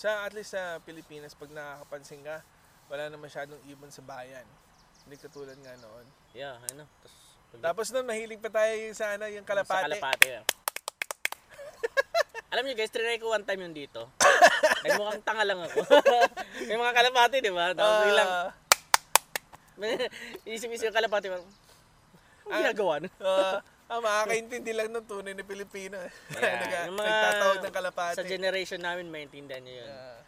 sa at least sa Pilipinas pag nakakapansin ka, wala na masyadong ibon sa bayan. Hindi katulad nga noon. Yeah, ano. Tapos, pag- Tapos noon mahilig pa tayo yung sa ano, yung kalapate. Sa kalapate. yeah. Alam niyo guys, trinay ko one time yung dito. Nagmukhang tanga lang ako. May mga kalapate, di ba? Tapos Ah, biglang, isip-isip yung kalapate. Parang, Ano ginagawa nun? ah, ah, makakaintindi lang ng tunay na Pilipino. Yeah, Naga- yung mga- Nagtatawag ng kalapate. Sa generation namin, maintindihan niyo yun. Ah.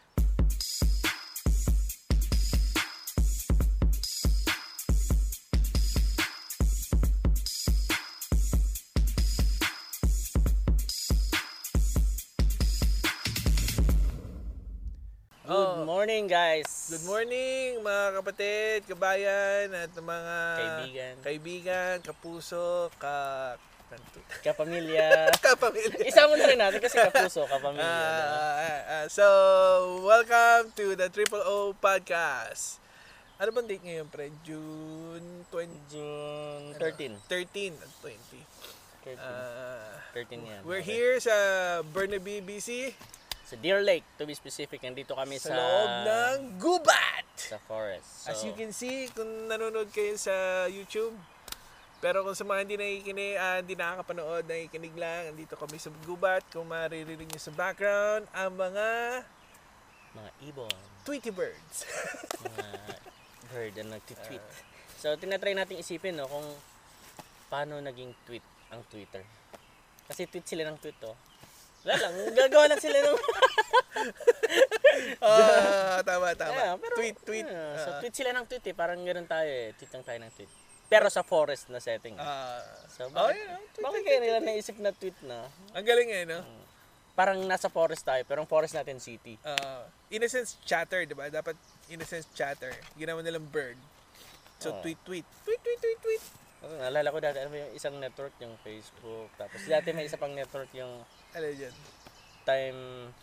Morning, guys. Good morning mga kapatid, kabayan at mga Kaibigan. kaibigan, kapuso, ka Kapamilya. kapamilya. Isama na rin natin kasi kapuso, kapamilya. Diba? ah, ah, so, welcome to the Triple O Podcast. Ano bang date ngayon, pre? June 20, June 13. 13 at 20. 13. Ah, 13 yan. we're Okay. here sa Burnaby, BC, Sa Deer Lake, to be specific. Nandito kami sa sa... loob ng Gubat. Sa forest. So, As you can see, kung nanonood kayo sa YouTube, pero kung sa mga hindi nakikinig, ah, hindi nakakapanood, nakikinig lang, andito kami sa Gubat. Kung maririnig nyo sa background, ang mga mga ibon. Tweety Birds. mga bird na nagtitweet. so, tinatry natin isipin no, kung paano naging tweet ang Twitter. Kasi tweet sila ng tweet, oh. Wala lang, gagawa lang sila ng... Ah, tama, tama. Yeah, pero- tweet, tweet. Yeah, so, Ah, tweet sila ng tweet eh. Parang ganoon tayo eh. Tweet lang tayo ng tweet. Pero sa forest na setting. ah, so, oh, bakit, oh, tweet, bakit tweet, kaya nila tweet. naisip na tweet na? Ang galing eh, no? Parang nasa forest tayo, pero ang forest natin city. Ah, in a sense, chatter, di ba? Dapat, in a sense, chatter. Ginawa nilang bird. So, Oo. tweet, tweet. Tweet, tweet, tweet, tweet. Oh, naalala ko dati, ano ba yung isang network, yung Facebook. Tapos dati may isa pang network, yung Ano yun? time...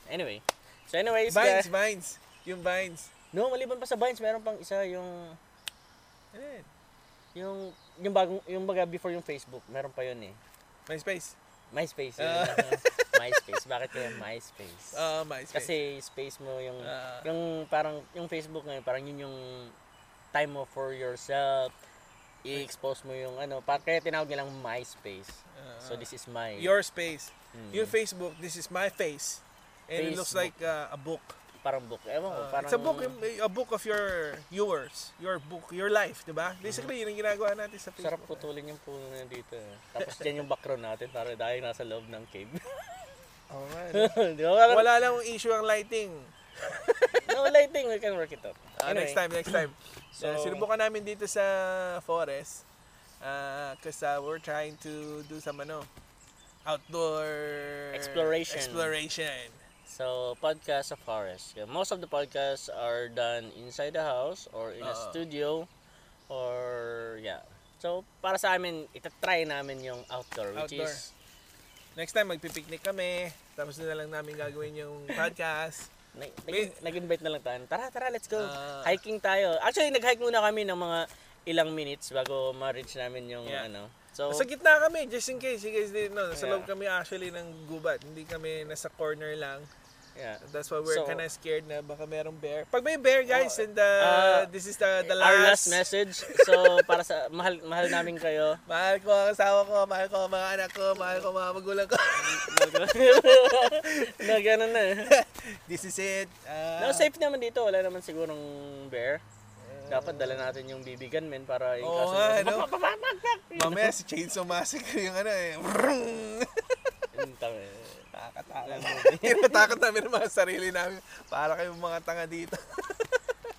Anyway. So anyways, Vines, guys. Vines. Yung Vines. No, maliban pa sa Vines, meron pang isa yung... Ano yun? Yung, yung bagong, yung baga before yung Facebook, meron pa yun eh. MySpace. MySpace. Yun. Ah. MySpace. Bakit kaya MySpace? Ah, MySpace. Kasi space mo yung Ah. yung parang yung Facebook ngayon parang yun yung time mo for yourself i-expose mo yung ano para kaya tinawag nilang MySpace. Ah. so this is my Your space. Mm. Yung Facebook, this is my face. And it looks like Facebook. uh, a book. parang book. Ewan ko, Uh, parang it's a book, a book of your yours, your book, your life, di ba? Basically, yun ang ginagawa natin sa Facebook. sarap putulin yung puno na dito. eh. Tapos dyan yung background natin para dahil nasa loob ng cave. Nga, no? Di ba? Wala lang issue ang lighting. no lighting, we can work it out. Ah, Anyway, Next time, next time. so, So- sinubukan namin dito sa forest. Uh, Cause uh, we're trying to do some ano, outdoor Exploration. Exploration. So, podcast sa forest. Yeah, Most of the podcasts are done inside the house or in a Oo. studio or yeah. So, para sa amin, itatry namin yung outdoor, which Outdoor. is Next time, magpipiknik kami. Tapos na lang namin gagawin yung podcast. Nag- nag- nag-invite na lang tayo. Tara, tara, let's go. Ah. Hiking tayo. Actually, nag-hike muna kami ng mga ilang minutes bago ma-reach namin yung Yeah. ano. So, Sa gitna kami, just in case you guys didn't know. Sa Yeah. loob kami actually ng gubat. Hindi kami nasa corner lang. Yeah. That's why we're So- kinda scared na baka merong bear. Pag may bear guys, Oh, and uh, ah, this is the, the Our last, last message. So, para sa mahal mahal namin kayo. Mahal ko ang asawa ko, mahal ko ang mga anak ko, mahal ko ang mga magulang ko. na ganun na. this is it. Ah, No, safe naman dito. Wala naman sigurong bear. Dapat dala natin yung BB gun, men, para Oo kaso nga, na- no? Mamaya si Chainsaw Massacre yung ano eh. Yung tanga. Nakakatakot. Tinatakot namin ang mga sarili namin. Para kayong mga tanga dito.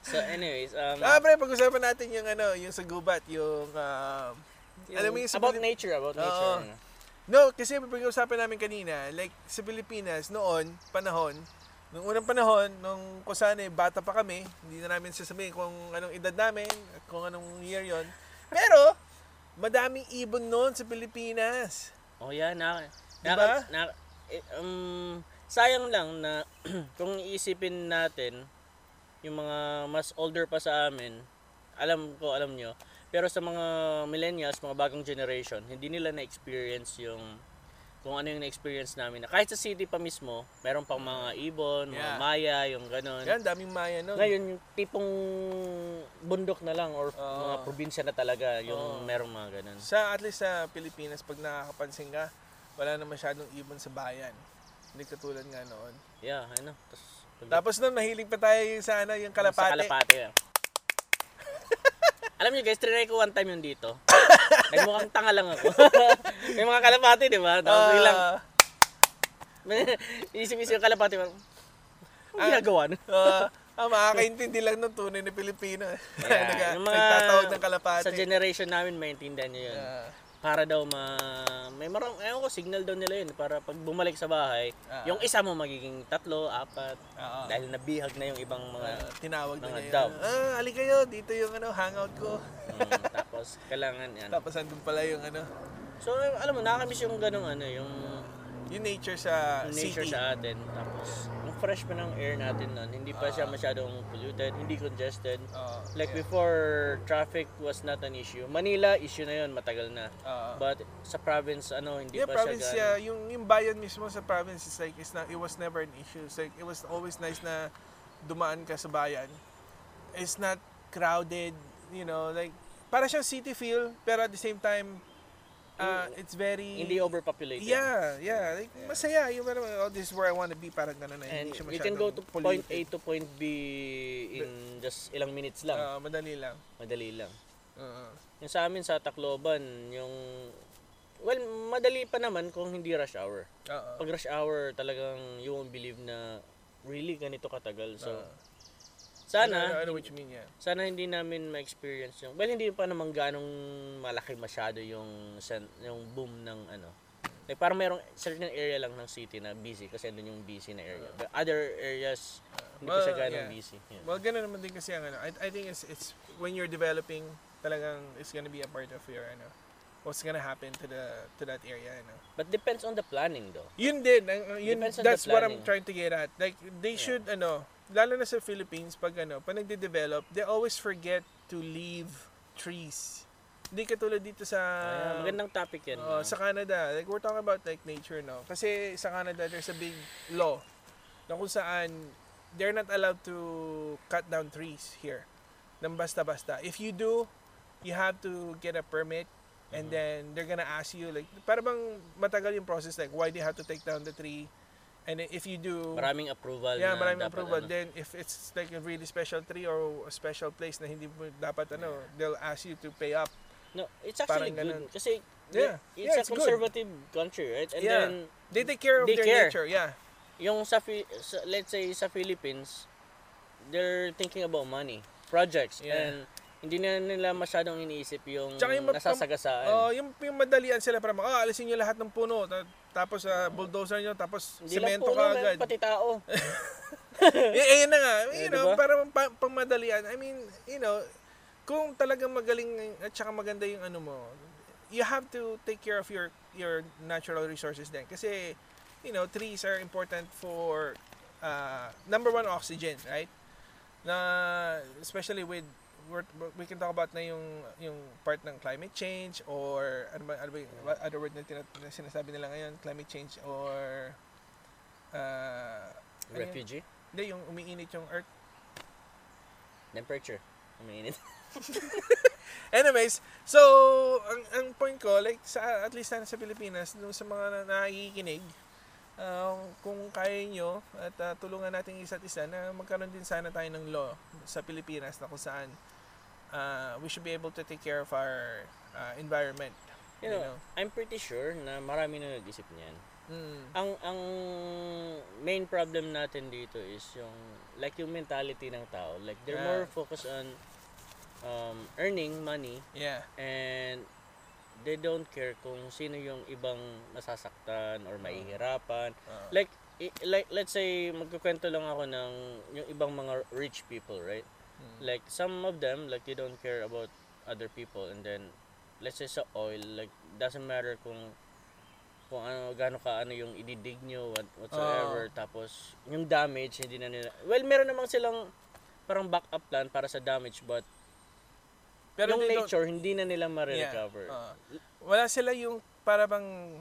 So anyways, um, ah, pre, pag-usapan natin yung ano, yung sa gubat, yung um, alam mo yung about Pilip- nature, about Oo. nature. ano. No, kasi pag-usapan namin kanina, like sa Pilipinas noon, panahon, nung unang panahon, nung kung saan eh, bata pa kami, hindi na namin sasabihin kung anong edad namin, at kung anong year yon. Pero, madaming ibon noon sa Pilipinas. Oh yeah, na, Diba? na, na eh, um, sayang lang na kung iisipin natin yung mga mas older pa sa amin, alam ko, alam nyo, pero sa mga millennials, mga bagong generation, hindi nila na-experience yung kung ano yung na-experience namin. Kahit sa city pa mismo, meron pang mga ibon, mga Yeah. maya, yung ganun. Yan, daming maya nun. Ngayon, yung tipong bundok na lang or Oo. mga probinsya na talaga yung merong mga ganun. Sa, at least sa Pilipinas, pag nakakapansin ka, wala na masyadong ibon sa bayan. Hindi katulad nga noon. Yeah, ano. Tapos, Tapos nun, mahilig pa tayo yung sa, ano, yung kalapate. Sa kalapate. yeah. Alam niyo guys, trinay ko one time yung dito. Nagmukhang tanga lang ako. May mga kalapate, di ba? Tapos Ah, biglang, isip-isip yung kalapate. Ano ginagawa nun? ah, ah, makakaintindi lang ng tunay na Pilipino. Yeah, Nag- yung mga- nagtatawag ng kalapate. Sa generation namin, maintindihan nyo yun. Ah, Para daw ma... May marang... Ewan ko, signal daw nila yun. Para pag bumalik sa bahay, Ah. yung isa mo magiging tatlo, apat. Oo. Dahil nabihag na yung ibang mga... ah, tinawag na Mga dove. yun. Ah, ali kayo, dito yung ano, hangout ko. mm, tapos, kailangan yan. Tapos andun pala yung ano, So, alam mo, nakakamiss yung ganong ano, yung yung nature sa yung nature city. sa atin. Tapos, yung fresh pa ng air natin nun. Hindi pa siya masyadong polluted, hindi congested. Oo, Like yeah. before, traffic was not an issue. Manila, issue na yun, matagal na. Oo. But sa province, ano, hindi yeah, pa province, siya yeah, gano'n. yung, yung bayan mismo sa province is like, it's not, it was never an issue. It's like, it was always nice na dumaan ka sa bayan. It's not crowded, you know, like, para siyang city feel, pero at the same time, uh, it's very... Hindi overpopulated. Yeah, yeah. Like, masaya. Yung parang, oh, this is where I want to be. Parang gano'n na. And hindi siya you can go to masyadong point A polluted. to point B in just ilang minutes lang. Ah, madali lang. Madali lang. Oo. Yung sa amin sa Tacloban, yung... Well, madali pa naman kung hindi rush hour. Oo. Pag rush hour, talagang you won't believe na really ganito katagal. So, Ah. Sana, I know, I know what you mean, yeah. sana hindi namin ma-experience yung... Well, hindi pa naman ganong malaki masyado yung, yung boom ng ano. Like, parang merong certain area lang ng city na busy kasi andun yung busy na area. But other areas, hindi pa siya Well, ganong yeah. busy. Yeah. Well, ganun naman din kasi ang ano. I, I think it's, it's when you're developing, talagang it's gonna be a part of your, ano, what's gonna happen to the to that area, ano. But depends on the planning though. Yun din, ang- yun, Depends on the that's what I'm trying to get at. Like, they should, ano, lalo na sa Philippines, pag ano, pag nagde-develop, they always forget to leave trees. Hindi katulad dito sa... Kaya magandang topic yan. Oo, sa Canada, like we're talking about like nature, no? Kasi sa Canada, there's a big law na kung saan they're not allowed to cut down trees here. Nang basta-basta. If you do, you have to get a permit and Mhm. then they're gonna ask you like para bang matagal yung process like why do you have to take down the tree and if you do maraming approval yeah na maraming dapat, approval ano. then if it's like a really special tree or a special place na hindi mo dapat ano they'll ask you to pay up No, it's actually Parang good. ganun. Kasi Yeah. it's Yeah, a it's good. conservative country, right? And Yeah. then, they take care of They their care. nature yeah yung sa, sa- let's say sa Philippines, they're thinking about money, projects, Yeah. and hindi na nila masyadong iniisip yung, Tsaka yung nasasagasaan. Oh, yung, yung madalian sila para ah, alisin niyo lahat ng puno tapos sa bulldozer niyo tapos hindi semento ka agad. pati tao. eh, eh, na nga, you Eh, know, diba? para pang, pang madalian. I mean, you know, kung talagang magaling at saka maganda yung ano mo, you have to take care of your your natural resources din. Kasi, you know, trees are important for uh, number one, oxygen, right? Na, especially with we're, we can talk about na yung yung part ng climate change or ano ba, ano ba yung what other word na, tina- na sinasabi nila ngayon climate change or uh? Refugee, Hindi, yung umiinit yung earth. temperature, umiinit. Anyways, so, ang, ang point ko, like, sa, at least sana sa Pilipinas, nung sa mga na, nakikinig, uh, kung kaya nyo, at uh, tulungan natin isa't isa, na magkaroon din sana tayo ng law sa Pilipinas na kung saan uh, we should be able to take care of our uh, environment. You know, I'm pretty sure na marami na nag-isip niyan. Mm. Ang ang main problem natin dito is yung like yung mentality ng tao. Like they're Ah. more focused on um, earning money Yeah. and they don't care kung sino yung ibang nasasaktan or mahihirapan. Uh, Like i- like let's say magkukwento lang ako ng yung ibang mga rich people, right? Mm. Like some of them like they don't care about other people. And then let's say sa oil like doesn't matter kung kung ano gaano ka ano yung ididig nyo what, whatsoever. Tapos yung damage hindi na nila well meron namang silang parang backup plan para sa damage but yung they don't- nature hindi na nila ma-recover. Uh, wala sila yung para bang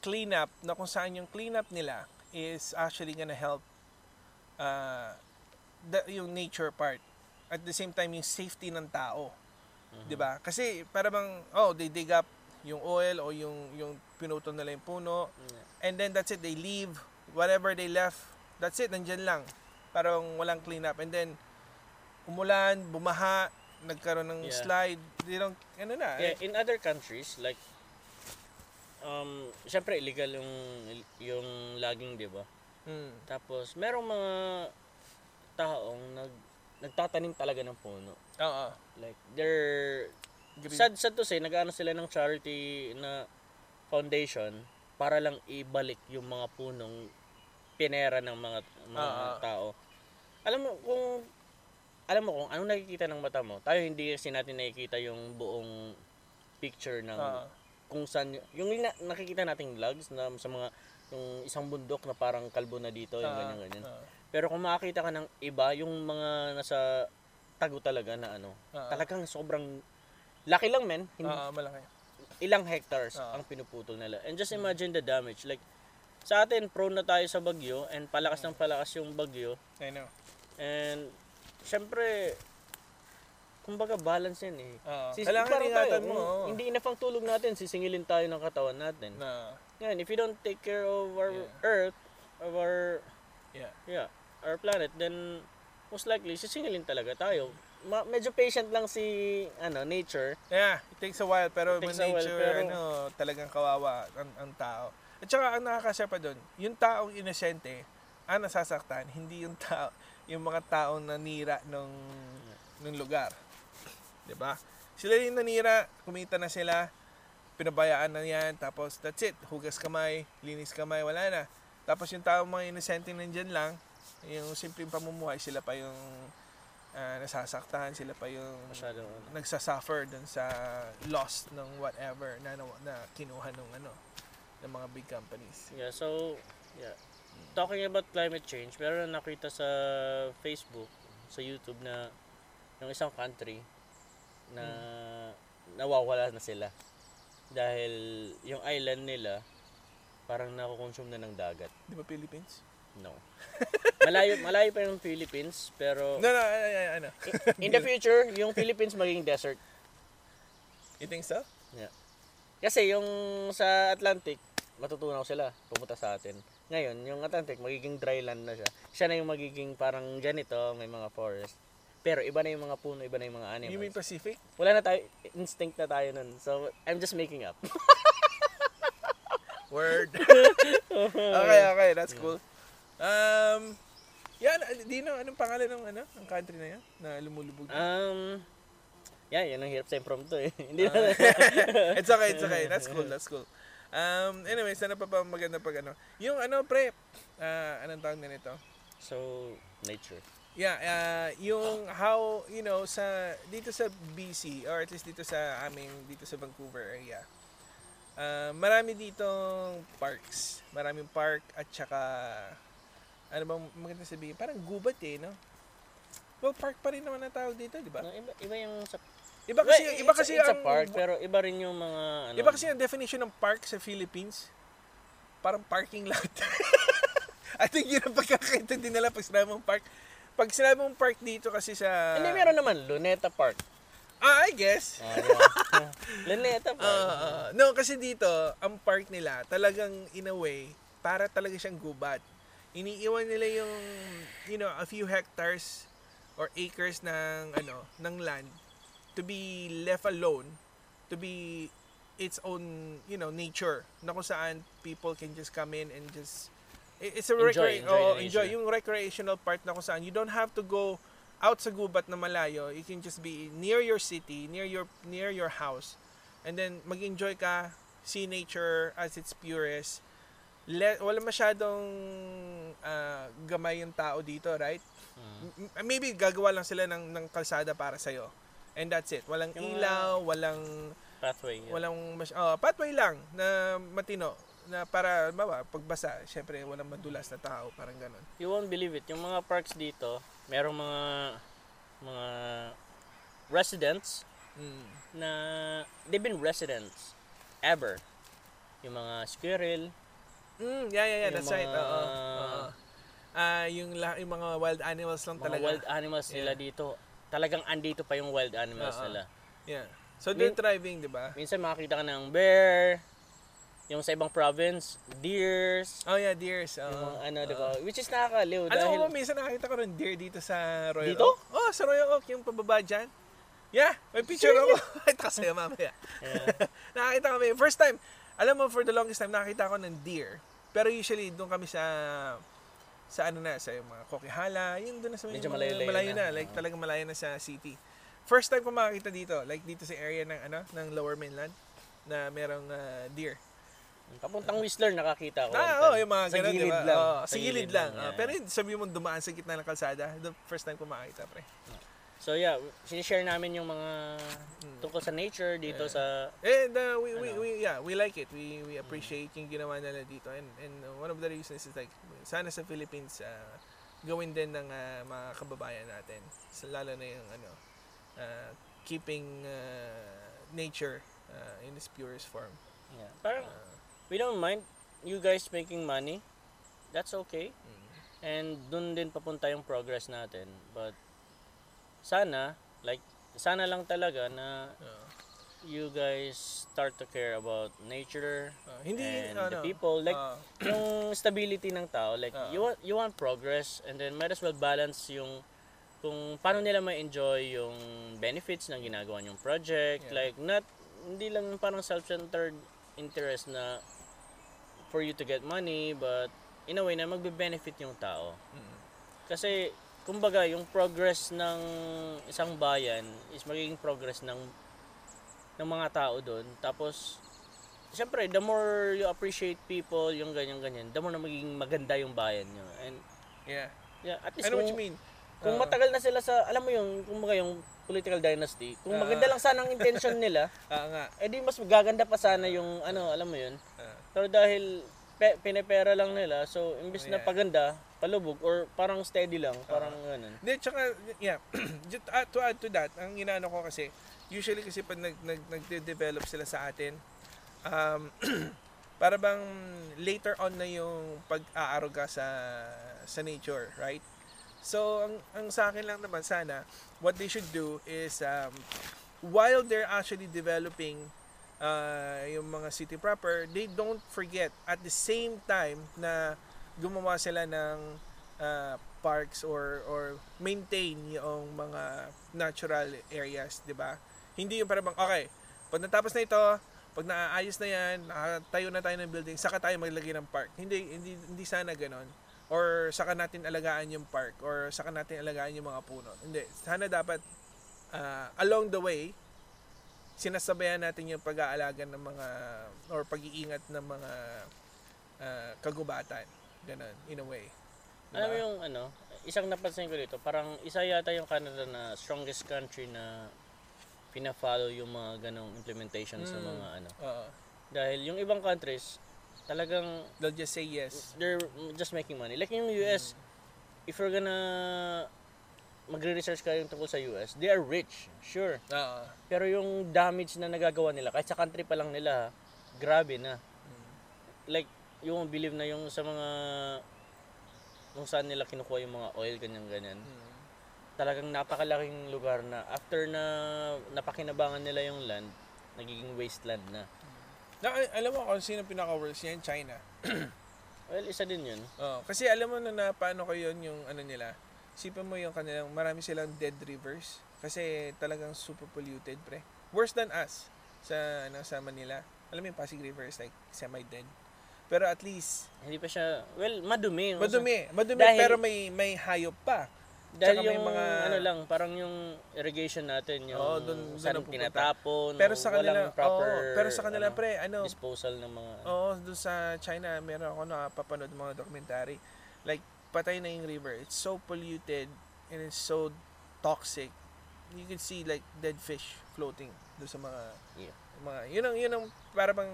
cleanup na kung saan yung cleanup nila is actually gonna help uh, the, yung nature part. At the same time, yung safety ng tao. 'Di ba? Kasi para bang, oh, they dig up yung oil o yung, yung pinutol nila yung puno. And then that's it, they leave. Whatever they left, that's it, nandyan lang. Parang walang cleanup. And then, umulan, bumaha, nagkaroon ng Yeah. slide. They don't, ano na. Yeah, in other countries like um syempre illegal yung yung logging, 'di ba? Mm. Tapos merong mga taong nag nagtatanim talaga ng puno. Oo. Like they're Green. sad sad to say nag-ano sila ng charity na foundation para lang ibalik yung mga punong pinera ng mga mga ah. tao. Alam mo kung alam mo kung anong nakikita ng mata mo, tayo hindi kasi natin nakikita yung buong picture ng Oo. kung saan yung na, nakikita nating vlogs na sa mga yung isang bundok na parang kalbo na dito, yung Oo. ganyan ganyan. Oo. Pero kung makakita ka ng iba, yung mga nasa tago talaga na ano, Oo. talagang sobrang laki lang men, hindi, Oo, malaki. ilang hectares Oo. ang pinuputol nila. And just imagine the damage. Like sa atin prone na tayo sa bagyo and palakas ng palakas yung bagyo I know. and syempre kumbaga balance yan eh. Oo. Sis- Kailangan ingatan mo. oo. Hindi enough ang tulog natin, sisingilin tayo ng katawan natin. Na, Yan, if you don't take care of our Yeah. earth, of our yeah. yeah, our planet, then most likely sisingilin talaga tayo. Ma- medyo patient lang si ano, nature. Yeah, it takes a while pero It takes when a while, nature pero- ano, talagang kawawa ang, ang tao. At saka ang nakakasya pa doon, yung taong inosente ang nasasaktan, hindi yung tao, yung mga taong nanira nung nung lugar. 'Di ba? Sila yung nanira, kumita na sila, pinabayaan na yan, tapos that's it, hugas kamay, linis kamay, wala na. Tapos yung taong mga inosente nandyan lang, yung simpleng pamumuhay, sila pa yung ah, nasasaktan, sila pa yung Masyado ano. nagsasuffer dun sa loss ng whatever na, na, na kinuha ng ano ng mga big companies. Yeah, so yeah. Talking about climate change, na nakita sa Facebook, sa YouTube na yung isang country na nawawala na sila dahil yung island nila parang nakukonsume na ng dagat. Di ba Philippines? No. malayo malayo pa yung Philippines pero No, no, ay, ay, ano. in the future yung Philippines magiging desert. You think so? Kasi yung sa Atlantic matutunaw sila pumunta sa atin. Ngayon, yung Atlantic magiging dry land na siya. Siya na yung magiging parang ganito, may mga forest. Pero iba na yung mga puno, iba na yung mga You mean animals. Pacific? Wala na tayo, instinct na tayo nun. So, I'm just making up. Word. okay, okay, that's cool. Um, yan, Dino, anong pangalan ng ano, ng country na yan na lumulubog? na? Um, yeah, yan ang hirap sa impromptu eh. Hindi na. it's okay, it's okay. That's cool, that's cool. Um, anyways, ano pa ba maganda pag ano? Yung ano, pre, ah, anong tawag na nito? so, nature. Yeah, uh, yung how, you know, sa dito sa BC or at least dito sa aming dito sa Vancouver area. Uh, marami ditong parks. Maraming park at saka ano bang maganda sabihin? Parang gubat eh, no? Well, park pa rin naman ang tawag dito, di ba? No, iba, iba yung sa... Iba kasi, Well, iba it's kasi it's a ang park, pero iba rin yung mga... Ano, Iba kasi ang definition ng park sa Philippines. Parang parking lot. I think yun ang pagkakaintindi nila pag sinabi mong park. Pag sinabi mong park dito kasi sa... Hindi, meron naman, Luneta Park. Ah, I guess. Diba? Luneta Park. Ah, ah. no, kasi dito, ang park nila, talagang in a way, para talaga siyang gubat. Iniiwan nila yung, you know, a few hectares or acres ng, ano, ng land to be left alone, to be its own, you know, nature, na kung saan people can just come in and just, it- it's a Enjoy, recre- enjoy the enjoy, yung recreational part na kung saan you don't have to go out sa gubat na malayo, you can just be near your city, near your near your house, and then mag-enjoy ka, see nature as its purest. Le- wala masyadong ah, gamay yung tao dito, right? Mm. M- Maybe gagawa lang sila ng, ng kalsada para sa'yo. And that's it. Walang Yung ilaw, walang Pathway. yeah. walang mas- oh, pathway lang na matino na para bawa pagbasa, syempre walang madulas na tao, parang ganun. You won't believe it. Yung mga parks dito, merong mga mga residents Mm. na they've been residents ever. yung mga squirrel, Mm, yeah, yeah, yeah, Yung that's right. mga- Oo. oo. Ah, yung, la- yung mga wild animals lang mga talaga. wild animals nila dito. Talagang andito pa yung wild animals Oo. nila. Yeah. So they're Min- thriving, di ba? Minsan makakita ka ng bear, yung sa ibang province, deers, Oh yeah, deers. yung oo. mga ano, di ba? Which is nakakaliw Ano dahil ba, minsan nakakita ko rin deer dito sa Royal Dito? Oak. Oh, sa Royal Oak, yung pababa dyan. Yeah, may picture ako. Ito kasi mamaya. Yeah. nakakita kami, first time, alam mo, for the longest time, nakakita ko ng deer. Pero usually, doon kami sa, sa ano na, sa yung mga Kokihala, yun doon na sa may Medyo malayo-layo malayo na. na. Like, talagang malayo na sa city. First time ko makakita dito, like dito sa area ng ano, ng Lower Mainland, na merong ah, deer. Papuntang Whistler nakakita ko. Ah, oh, yung mga Sa ganun, gilid di ba? lang. Oo, Sa sa gilid gilid lang. lang, Ah, yeah. pero yun, sabi mo dumaan sa gitna ng kalsada, the first time ko makakita, pre. So yeah, sinishare namin yung mga Mm. tungkol sa nature dito Yeah. sa And uh, we, we, Ano? we, yeah, we like it. We, we appreciate yung ginawa nila dito. And, and one of the reasons is like, sana sa Philippines, uh, gawin din ng uh, mga kababayan natin. So, lalo na yung, ano, uh, keeping uh, nature uh, in its purest form. yeah. Parang Uh, we don't mind you guys making money. That's okay. mm. And dun din papunta yung progress natin. But sana, like, sana lang talaga na uh, you guys start to care about nature uh, hindi, and ano, the people. Like, uh, yung stability ng tao. Like, Oo. you, want, you want progress and then might as well balance yung kung paano nila ma-enjoy yung benefits ng ginagawa yung project. Yeah. Like, not, hindi lang parang self-centered interest na for you to get money, but in a way na magbe-benefit yung tao. mm, Kasi, kumbaga, yung progress ng isang bayan is magiging progress ng ng mga tao doon. Tapos, syempre, the more you appreciate people, yung ganyan-ganyan, the more na magiging maganda yung bayan nyo. And, yeah. yeah, at least I know what kung, you mean. kung Oo. matagal na sila sa, alam mo yung, kumbaga yung political dynasty, kung Ah. maganda lang sana ang intention nila, Ah, nga. edi mas gaganda pa sana yung, ano, alam mo yun. Ah. Pero dahil pe, pinepera lang nila, so imbis na Yeah. paganda, palubog, or parang steady lang, parang ganun. Hindi, tsaka, yeah, just to add to that, ang inaano ko kasi, usually kasi pag nag, nag, nagde-develop sila sa atin, um, para bang later on na yung pag-aaruga sa sa nature, right? So, ang, ang sa akin lang naman sana, what they should do is, um, while they're actually developing uh, yung mga city proper, they don't forget at the same time na gumawa sila ng uh, parks or or maintain yung mga natural areas, 'di ba? Hindi yung parang okay, pag natapos na ito, pag naayos na 'yan, nakatayo na tayo ng building, saka tayo maglagay ng park. Hindi hindi hindi sana ganon. Or saka natin alagaan yung park or saka natin alagaan yung mga puno. Hindi, sana dapat uh, along the way sinasabayan natin yung pag-aalaga ng mga or pag-iingat ng mga uh, kagubatan. Ganon, in a way. Diba? Alam mo yung ano, isang napansin ko dito, parang isa yata yung Canada na strongest country na pina-follow yung mga ganong implementation sa Mm. mga ano. Oo. Dahil yung ibang countries, talagang They'll just say yes. they're just making money. Like yung US, if you're gonna magre-research kayo tungkol sa US, they are rich, sure. Oo. Pero yung damage na nagagawa nila, kahit sa country pa lang nila, grabe na. Like, yung believe na yung sa mga kung saan nila kinukuha yung mga oil, ganyan-ganyan. Mm. Talagang napakalaking lugar na after na napakinabangan nila yung land, nagiging wasteland na. Na, alam mo kung sino pinaka-worst yan? China. Well, isa din yun. Oo. Kasi alam mo na, na paano ko yun yung ano nila. Sipin mo yung kanilang, marami silang dead rivers. Kasi talagang super polluted, pre. Worse than us sa, ano, sa Manila. Alam mo yung Pasig River is like semi-dead. Pero at least, Hindi pa siya, well, madumi. madumi. Madumi Dahil- pero may may hayop pa. Dahil Tsaka yung mga- ano lang, parang yung irrigation natin, yung Oo, dun- dun saan tinatapon, Pero sa kanila, walang proper oo, pero sa kanila ano, pre, ano, disposal ng mga Oo, doon sa China, meron ako napapanood mga documentary. Like, patay na yung river. It's so polluted and it's so toxic. You can see like dead fish floating doon sa mga Yeah. mga yun ang yun ang para bang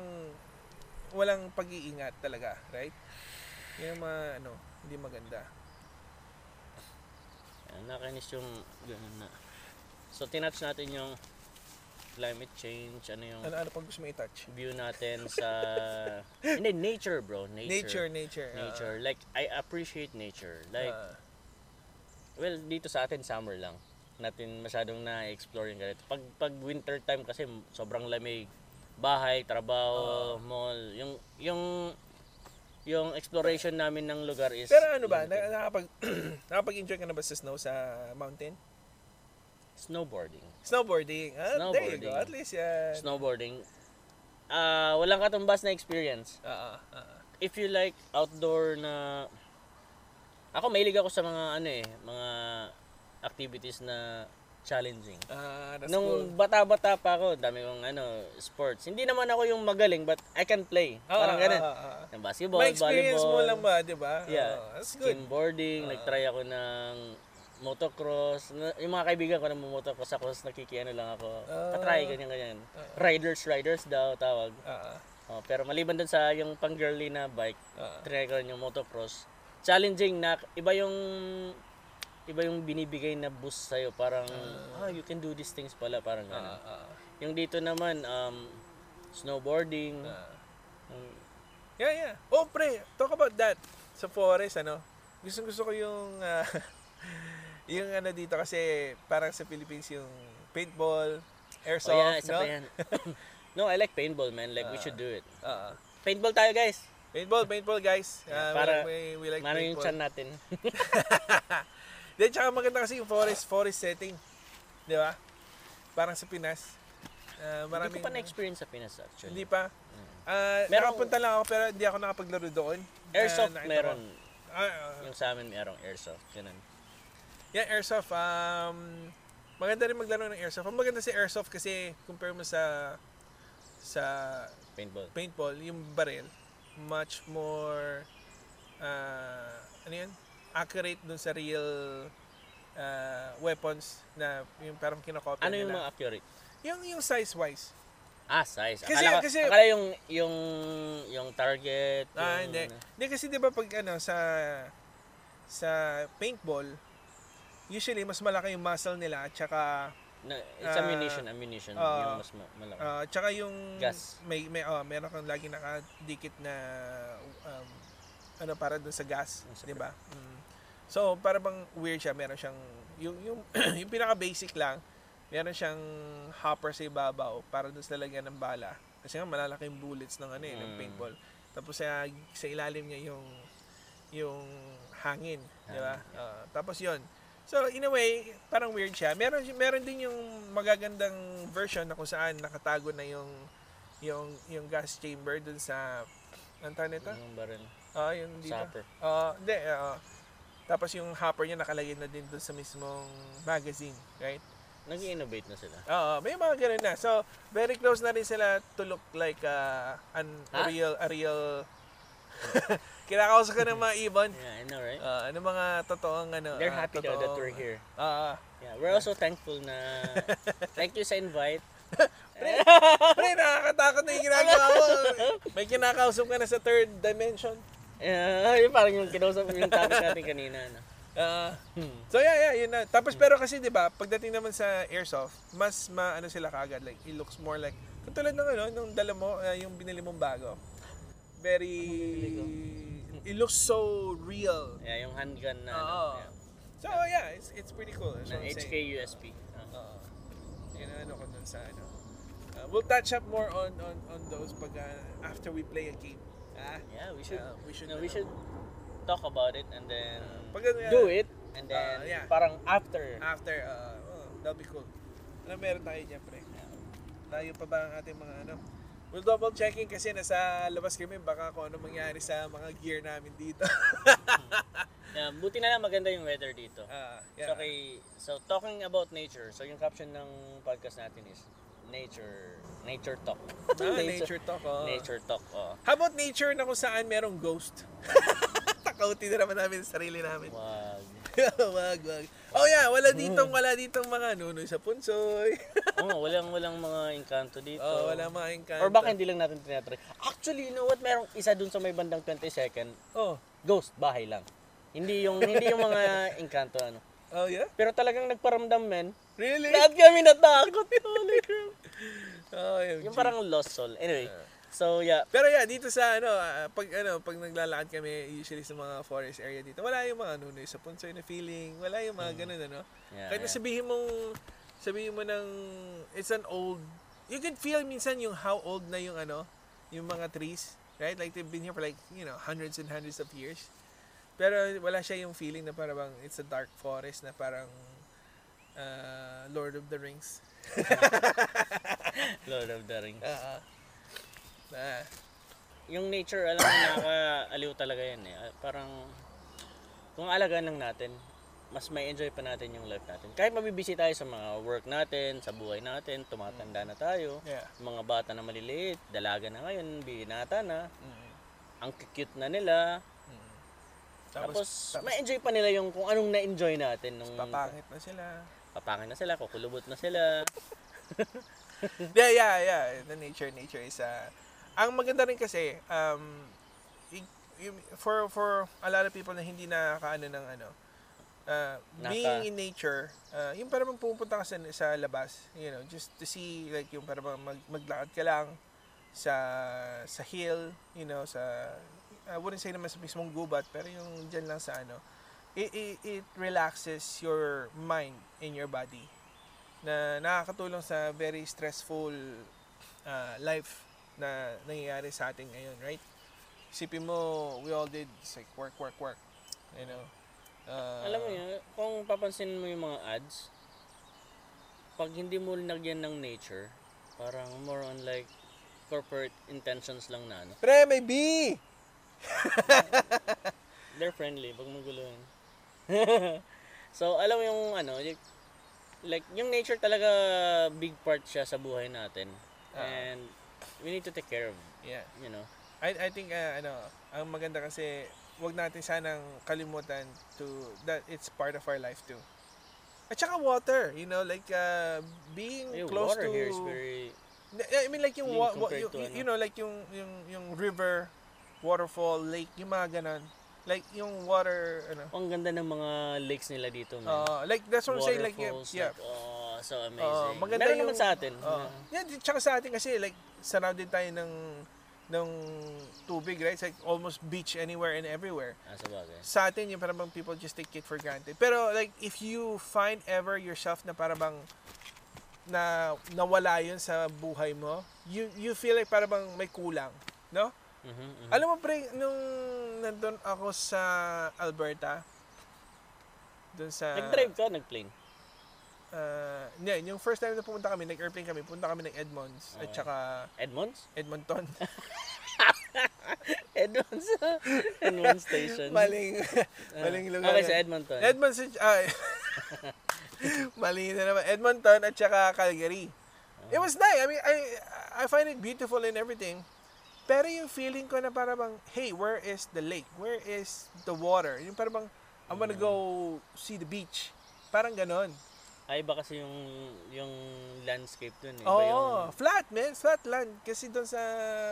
walang pag-iingat talaga, right? Yun ang mga ano, hindi maganda. Ayan, nakainis yung ganun na. So, tinouch natin yung climate change, ano yung Ano, ano pang gusto mo i-touch? view natin sa hindi nature bro Nature, nature. ah. nature like I appreciate nature like Ah. well dito sa atin summer lang natin masyadong na-explore yung ganito pag pag winter time kasi sobrang lamig bahay trabaho mall yung yung yung exploration namin ng lugar is Pero ano ba, na- nakapag, nakapag-enjoy ka na ba sa snow sa mountain? snowboarding Snowboarding. Ah, there you go. Snowboarding. At least, yan. snowboarding ah walang katumbas na experience Ah, ah, ah. if you like outdoor na ako mahilig ako sa mga ano eh mga activities na challenging Ah, that's nung cool. bata-bata pa ako dami kong ano sports hindi naman ako yung magaling but I can play Ah, parang ganun ah, ah, ah. Basketball May experience volleyball mo lang ba, di ba? Yeah. Oh, that's good. skimboarding nagtry ako ng motocross yung mga kaibigan ko na motocross ako nakikiano lang ako Ah. patry ganyan ganyan riders riders daw tawag Ah, ah, Oh, pero maliban dun sa yung pang girly na bike ah. try ko yung motocross. Challenging na iba yung iba yung binibigay na boost sa'yo. Parang, ah, you can do these things pala. Parang Ah, ganun. ah, Yung dito naman, um, snowboarding. ah. um, Yeah, yeah. Oh, pre, talk about that. Sa forest, ano? Gusto gusto ko yung ah, yung ano dito kasi parang sa Philippines yung paintball, airsoft, oh yeah, isa no? pa yan. no, I like paintball, man. Like, we should do it. Ah, ah. Paintball tayo, guys. paintball, paintball, guys. Yeah, Ah, para we, we like Mano yung paintball. chan natin. Then, tsaka maganda kasi yung forest, forest setting. Di ba? Parang sa Pinas. Hindi maraming, ko pa na-experience sa Pinas, actually. Hindi pa. Merong- nakapunta lang ako pero hindi ako nakapaglaro doon. Airsoft Ah, nakita meron. ko. Ah, ah, Yung sa amin merong airsoft. Ganun. Yeah, airsoft. Um, maganda rin maglaro ng airsoft. Ang maganda sa airsoft kasi compare mo sa sa Paintball. paintball, yung barrel, much more uh, ano yun? Accurate dun sa real uh, weapons na yung parang kinokopya Ano yung nila. mga accurate? Yung, yung size-wise. Ah, size. Kasi- akala, ko- kasi- akala yung, yung, yung target. Ah, yung- hindi. Hindi kasi 'di ba pag ano sa sa paintball, usually mas malaki yung muscle nila at saka Na, it's Ah, ammunition, ammunition. ah, yung mas ma- malaki. ah, at saka yung Gas. may may oh, meron kang lagi nakadikit na um, ano para doon sa gas, Yung 'di ba? Mm. So, para bang weird siya, meron siyang yung yung yung pinaka basic lang, meron siyang hopper sa ibabaw para doon sa lagyan ng bala. Kasi nga malalaki yung bullets ng ano eh, ng Mm. paintball. Tapos sa sa ilalim niya yung yung hangin, di ba? Ah, tapos 'yon. So in a way, parang weird siya. Meron meron din yung magagandang version na kung saan nakatago na yung yung yung gas chamber dun sa ano tawag nito? Yung baril. Ah, yung dito. Sapper. Ah, hindi. ah, tapos yung hopper niya nakalagay na din dun sa mismong magazine, right? Nag-innovate na sila. Oo, may mga ganun na. So, very close na rin sila to look like uh, an a Ha? real, a real... Kinakausap ka ng mga ibon. Yeah, I know, right? Uh, ano mga totoong ano. They're ah, happy though that totoong- we're here. Ah, ah. Yeah, we're also thankful na thank you sa invite. Pre, nakakatakot na yung ginagawa mo. May kinakausap ka na sa third dimension. Yeah, yung parang yung kinausap yung topic natin kanina. No? Ah, Hmm. so yeah, yeah, yun na. Tapos pero kasi 'di ba, pagdating naman sa airsoft, mas maano sila kagad like it looks more like katulad ng ano, nung dala mo, ah, yung binili mong bago. Very it looks so real. Yeah, yung handgun na. Oo. ano, yeah. So yeah, it's it's pretty cool. Na HK saying. USP. Ah. Oo. Yun ano ko dun sa ano. Uh, we'll touch up more on on on those pag ah, after we play a game. Ah, Yeah, we should. Yeah, we should, no, we should talk about it and then pag ano, do it and then Ah, yeah. parang after. After, uh, oh, that'll be cool. Ano meron tayo dyan, pre? Tayo pa ba ang ating mga ano? We'll double checking kasi nasa labas kami baka kung ano mangyari sa mga gear namin dito. Yeah, buti na lang maganda yung weather dito. Ah, So, yeah. okay, so talking about nature. So yung caption ng podcast natin is nature nature talk. Ah, nature talk, oh. Nature talk. Oh. How about nature na kung saan merong ghost? Takauti na naman namin sa sarili namin. Wag. wag, wag. Oh yeah, wala ditong, wala ditong mga nunoy sa punsoy. oh, walang walang mga engkanto dito. oh, wala mga engkanto. Or baka hindi lang natin tinatry. Actually, you know what? Merong isa dun sa may bandang 20 second. Oh, Ghost, bahay lang. Hindi yung hindi yung mga engkanto ano. Oh yeah? Pero talagang nagparamdam men. Really? Lahat kami natakot. Holy crap. Oh, Yung parang lost soul. Anyway, so yeah. Pero yeah, dito sa ano, ah, pag ano, pag naglalakad kami usually sa mga forest area dito, wala yung mga ano, sa punsoy na feeling, wala yung mga ganun ano. yeah, Kahit yeah. sabihin mong sabihin mo ng it's an old you can feel minsan yung how old na yung ano, yung mga trees, right? Like they've been here for like, you know, hundreds and hundreds of years. Pero wala siya yung feeling na parang it's a dark forest na parang uh, Lord of the Rings. Lord of the Rings. Ah. ah. Yung nature, alam mo, nakakaaliw talaga yan eh. Ah, Parang, kung alagaan lang natin, mas may enjoy pa natin yung life natin. Kahit mabibisi tayo sa mga work natin, sa buhay natin, tumatanda na tayo, Yeah. mga bata na maliliit, dalaga na ngayon, binata na, Mm. ang cute na nila. Tapos, tapos may enjoy pa nila yung kung anong na-enjoy natin nung papangit na sila. papangin na sila, kukulubot na sila. Yeah, yeah, yeah. The nature, nature is uh, ang maganda rin kasi um for for a lot of people na hindi nakakaano ng ano uh, Naka- being in nature, uh, yung parang pupunta ka sa, sa labas, you know, just to see like yung parang mag, maglakad ka lang sa sa hill, you know, sa I wouldn't say naman sa mismong gubat, pero yung dyan lang sa ano, it, it, it relaxes your mind and your body na nakakatulong sa very stressful uh, life na nangyayari sa atin ngayon, right? Isipin mo, we all did like work, work, work. You know? Uh, Alam mo yun, kung papansin mo yung mga ads, pag hindi mo lagyan ng nature, parang more on like corporate intentions lang na ano. Pre, may B! They're friendly, pag maguluhin. so, alam mo yung ano, like, like, yung nature talaga big part siya sa buhay natin. Ah. And we need to take care of, Yeah. you know. I, I think, uh, ano, ang maganda kasi, wag natin sanang kalimutan to, that it's part of our life too. At saka water, you know, like, uh, being Yung close water to... here is very, I mean like yung wa- wa- yung- you, ano. you know like yung yung yung river, waterfall, lake, yung mga ganun. Like yung water ano. ang ganda ng mga lakes nila dito, man. Uh, like that's what I'm saying like yeah, like, oh, so Uh, amazing. maganda Meron yung, naman sa atin. Uh, yeah, di- tsaka sa atin kasi like surrounded tayo ng ng tubig, right? It's like almost beach anywhere and everywhere. Ah, sa bagay. Sa atin, yung parang people just take it for granted. Pero like if you find ever yourself na parang na nawala yun sa buhay mo, you you feel like parang may kulang, no? Mhm, mhm. Alam mo pre, nung nandun ako sa Alberta, dun sa... Nag-drive ka, nag-plane. Uh, hindi, yung first time na pumunta kami, nag-airplane kami, punta kami ng Edmonds at Okay. saka Edmonds? Edmonton. Edmonds. Edmonds Station. maling, Ah, maling lugar. Okay, sa Edmonton. Edmonds, ay, mali na naman. Edmonton at saka Calgary. It was nice. I mean, I I find it beautiful and everything. Pero yung feeling ko na para bang, hey, where is the lake? Where is the water? Yung para bang, I'm gonna go see the beach. Parang ganon. Ay, iba kasi yung, yung landscape dun eh. Oo, yung, flat man, flat land. Kasi doon sa...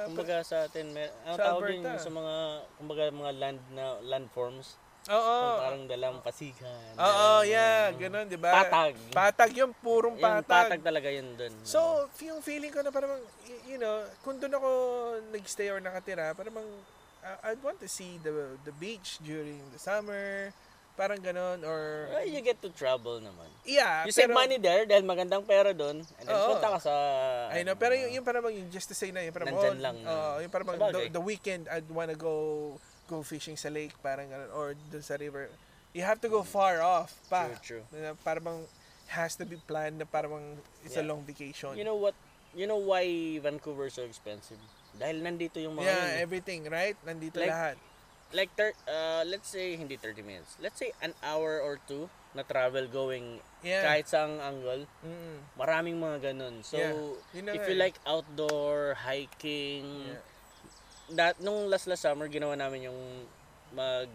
kumbaga sa atin, mer- ang Sa tawag din Alberta. yung sa mga, kumbaga mga land na landforms. Oo. Kung parang dalampasigan. Oo, dalang- yeah, ganon, di ba? Patag. Patag yung purong Yung patag. patag talaga yun dun. So, yung feeling ko na parang, you know, kung doon ako nagstay or nakatira, parang uh, I'd want to see the the beach during the summer, parang ganon, or... Well, you get to travel naman. Yeah, You save money there dahil magandang pera dun. And then Oo. punta ka sa... I know, pero yung, yung parang yung just to say na, yung parang, Nandyan oh, lang oh, yung parang the, the weekend, I'd wanna go go fishing sa lake, parang ganon, or dun sa river. You have to go far off pa. True, true. Na parang has to be planned na parang it's a Yeah. long vacation. You know what? You know why Vancouver is so expensive? Dahil nandito yung mga yun yeah, eh. everything, right? Nandito Like, lahat. like thir- uh, let's say hindi 30 minutes. Let's say an hour or two na travel going Yeah. kahit saang angle. Mm. Maraming mga ganun. So, Yeah. Yun na if you eh. like outdoor, hiking, Yeah. That, nung last last summer, ginawa namin yung mag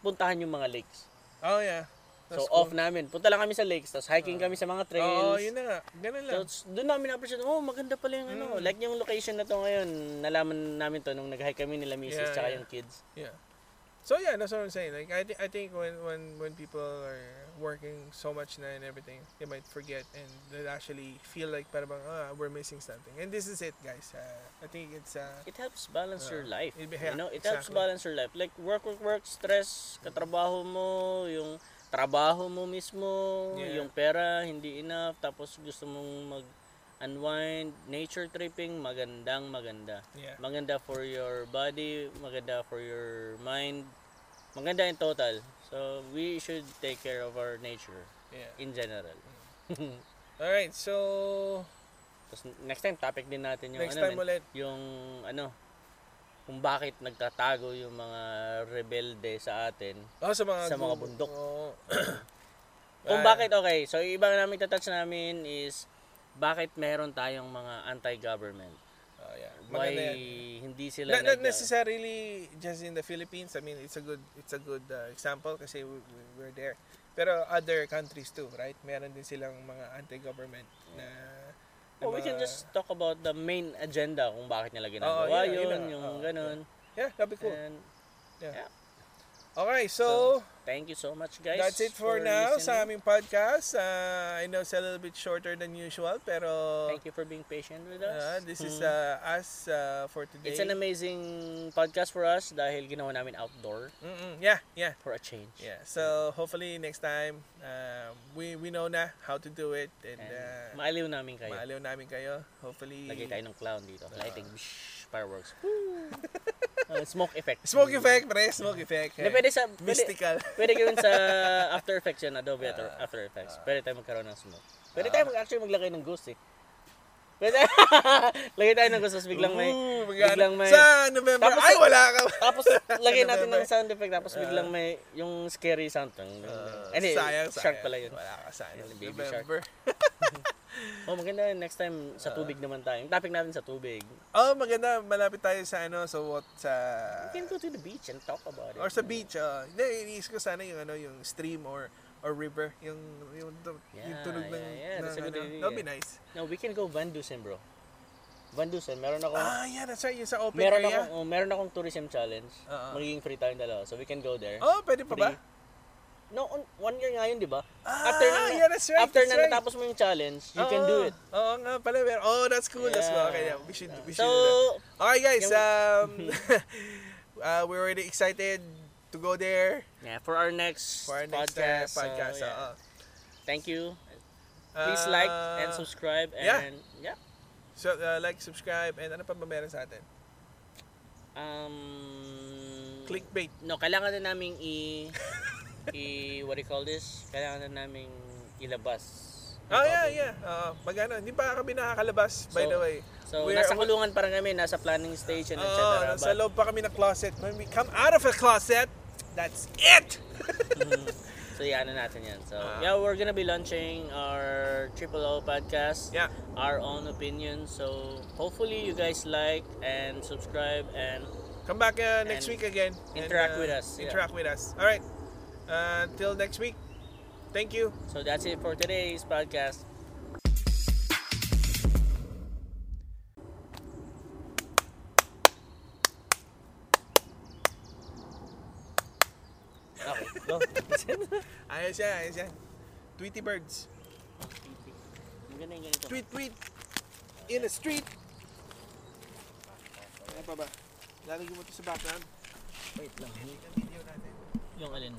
puntahan yung mga lakes. Oh, yeah. So, That's off cool. namin. Punta lang kami sa lakes, tapos hiking kami sa mga trails. Oo, yun na nga. Ganun lang. So, doon namin na-appreciate, oh, maganda pala yung ano. Mm. Like yung location na to ngayon, nalaman namin to nung nag-hike kami nila misis Yeah, tsaka yeah. yung kids. yeah. So yeah, that's what I'm saying. Like I, thi- I think when, when when people are working so much na and everything, they might forget and they actually feel like parang ah, we're missing something. And this is it, guys. Uh, I think it's uh, It helps balance your Uh, life. it- you know, it helps balance your life. Like work, work, work, stress, katrabaho mo, yung trabaho mo mismo, Yeah. yung pera hindi enough, tapos gusto mong mag unwind, nature tripping, magandang maganda. yeah. Maganda for your body, maganda for your mind, maganda in total. So we should take care of our nature Yeah. in general. All right. So Tapos next time topic din natin yung next ano, time men, ulit. yung ano kung bakit nagtatago yung mga rebelde sa atin. Oh, sa mga Sa mga bundok. Oo. Kung Ah, bakit okay, so ibang namin touch namin is bakit meron tayong mga anti-government? Oh, yeah. Why Maganda yan. hindi sila Not, not necessarily just in the Philippines. I mean, it's a good it's a good uh, example kasi we, we- we're there. Pero other countries too, right? Meron din silang mga anti-government na, na Oh, we can just talk about the main agenda kung bakit nila ginagawa yun, yun yun, lang. yung Oo, ganun. Yeah, that'd be cool. And Okay, so, thank you so much guys. that's it for, now sa listening. aming podcast. Uh, I know it's a little bit shorter than usual, pero Thank you for being patient with us. uh, this is Mm. uh, us uh, for today. It's an amazing podcast for us dahil ginawa namin outdoor Mm-mm. Yeah, yeah. for a change. Yeah. So hopefully next time um, we we know na how to do it and, And uh, maaliw namin kayo. maaliw namin kayo. Hopefully Lagay tayo ng clown dito. Lighting, bsh, fireworks. Uh, smoke effect. Smoke effect, pre, smoke effect. Hindi, pwede sa, pwede, Mystical. pwede gawin sa After Effects yan, Adobe Ah, After Effects. Pwede tayo magkaroon ng smoke. Pwede tayo mag, actually maglagay ng ghost eh. Pwede Lagay tayo ng ghost, tapos biglang may, Ooh, biglang may, Sa November, Tapos- ay wala ka. tapos lagay natin ng sound effect, tapos biglang may, yung scary sound. Uh, Uh, Hindi, sayang, shark sayang. pala yun. Wala ka sa ano, Baby November. Oh, maganda. Next time, sa tubig naman tayo. Yung topic natin sa tubig. Oh, maganda. Malapit tayo sa ano, sa what, sa... We can go to the beach and talk about it. Or sa beach. Uh, hindi, iniisip ko sana yung ano, yung stream or or river, yung yung, yung Yeah, tunog ng, yeah, yeah. That's a ng good ano. That'd be nice. No, we can go Van Dusen, bro. Van Dusen, meron ako Ah, yeah, that's right. Yung sa open meron area. akong oh, meron akong tourism challenge. Oo. Magiging free tayong dalawa. So we can go there. Oh, pwede pa ba? No, on, one year nga yun, di ba? Ah, after na, yeah, that's right. after that's na right. natapos mo yung challenge, you can do it. Oo nga pala. pero- Oh, that's cool. That's cool. Yeah. Okay, yeah. We should, we So, should do that. Okay, guys. yung- Um, uh, we're already excited to go there yeah, for our next for our next podcast. uh, podcast. so, yeah. oo. Thank you. Please like and Uh, subscribe and yeah. yeah. So, uh, like, subscribe, and ano pa ba meron sa atin? Um Clickbait. No, kailangan na naming i i what do you call this? Kailangan na naming ilabas. Oh, yeah, yeah. Oo, magano. Hindi pa kami nakakalabas, by So, the way. So, We nasa kulungan pa rin kami, nasa planning stage and Oo, etc. nasa But- loob pa kami ng closet. When we come out of the closet, that's it! So, yeah, ano natin yan. So, Ah. yeah, we're gonna be launching our Triple O podcast. Yeah. Our own opinion. So, hopefully you guys like and subscribe and Come back uh, next And week again. and, interact uh, with us, yeah. Interact with us. All right. Uh, until next week. Thank you. so that's it for today's podcast. Okay, go. Ayos yan, ayos yan. Tweety birds. Ang ganda yung ganito. Tweet, tweet. In the street. Ano pa ba? Lalagyan mo ito sa background. Wait lang. Yung alin?